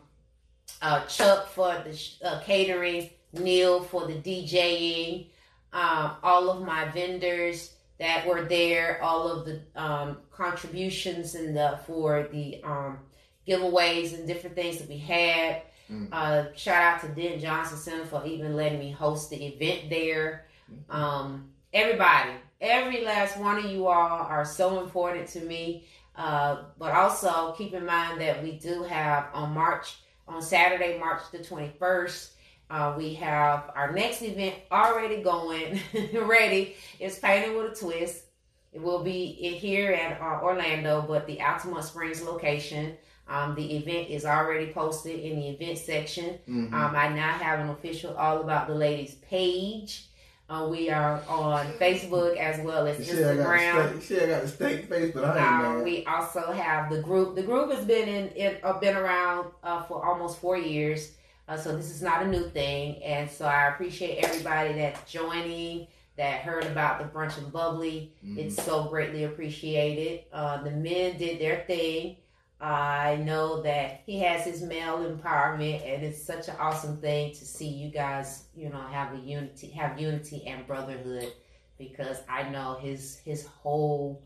uh, Chuck for the uh, catering. Neil for the DJing. Um, all of my vendors that were there. All of the um, contributions and the for the um, giveaways and different things that we had. Mm. Uh, shout out to Dent Johnson Center for even letting me host the event there. Um, everybody, every last one of you all are so important to me. Uh, but also keep in mind that we do have on March, on Saturday, March the 21st, uh, we have our next event already going, ready. It's Painted with a Twist. It will be in here at uh, Orlando, but the Altamonte Springs location. Um, the event is already posted in the event section. Mhm. Um, I now have an official All About the Ladies page. Uh, we are on Facebook as well as You see, I got the Instagram. steak- I got the steak face, but I Um, we also have the group. The group has been in, uh, been around uh, for almost four years, uh, so this is not a new thing. And so I appreciate everybody that's joining, that heard about the brunch and bubbly. Mhm. It's so greatly appreciated. Uh, the men did their thing. I know that he has his male empowerment, and it's such an awesome thing to see you guys, you know, have the unity, have unity and brotherhood. Because I know his his whole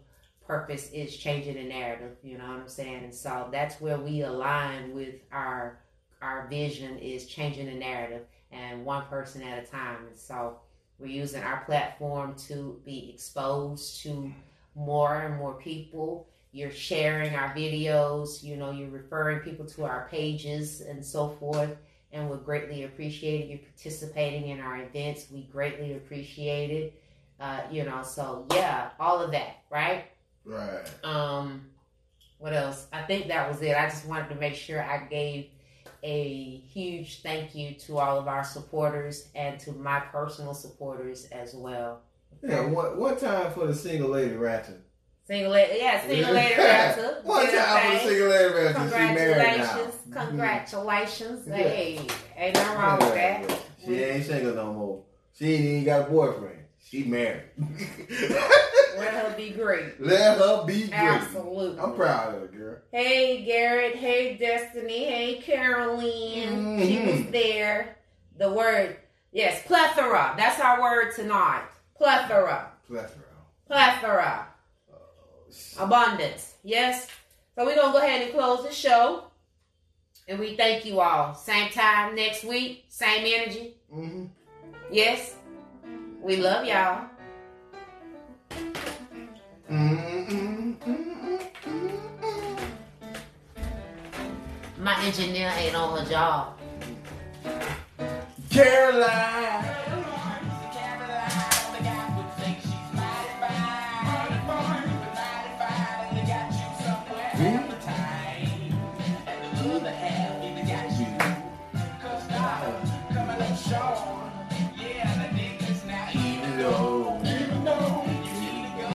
purpose is changing the narrative. You know what I'm saying? And so that's where we align with our our vision is changing the narrative, and one person at a time. And so we're using our platform to be exposed to more and more people. You're sharing our videos, you know, you're referring people to our pages and so forth. And we're greatly appreciated. You're participating in our events. We greatly appreciate it. Uh, you know, so yeah, all of that, right? Right. Um, what else? I think that was it. I just wanted to make sure I gave a huge thank you to all of our supporters and to my personal supporters as well. Yeah, one, one time for the single lady ratchet. Single lady, yeah, single lady raptor. One time for single. She married now. Congratulations, congratulations. Yeah. Hey, ain't nothing wrong with that. She ain't single no more. She ain't even got a boyfriend. She married. Let her be great. Let her be great. Absolutely. I'm proud of her, girl. Hey Garrett, hey Destiny, hey Caroline. She Mhm. was there. The word, yes, plethora. That's our word tonight. Plethora. Plethora. Plethora. Abundance. Yes. So we're gonna go ahead and close the show. And we thank you all. Same time next week, same energy. Mm-hmm. Yes. We love y'all. My engineer ain't on her job. Caroline.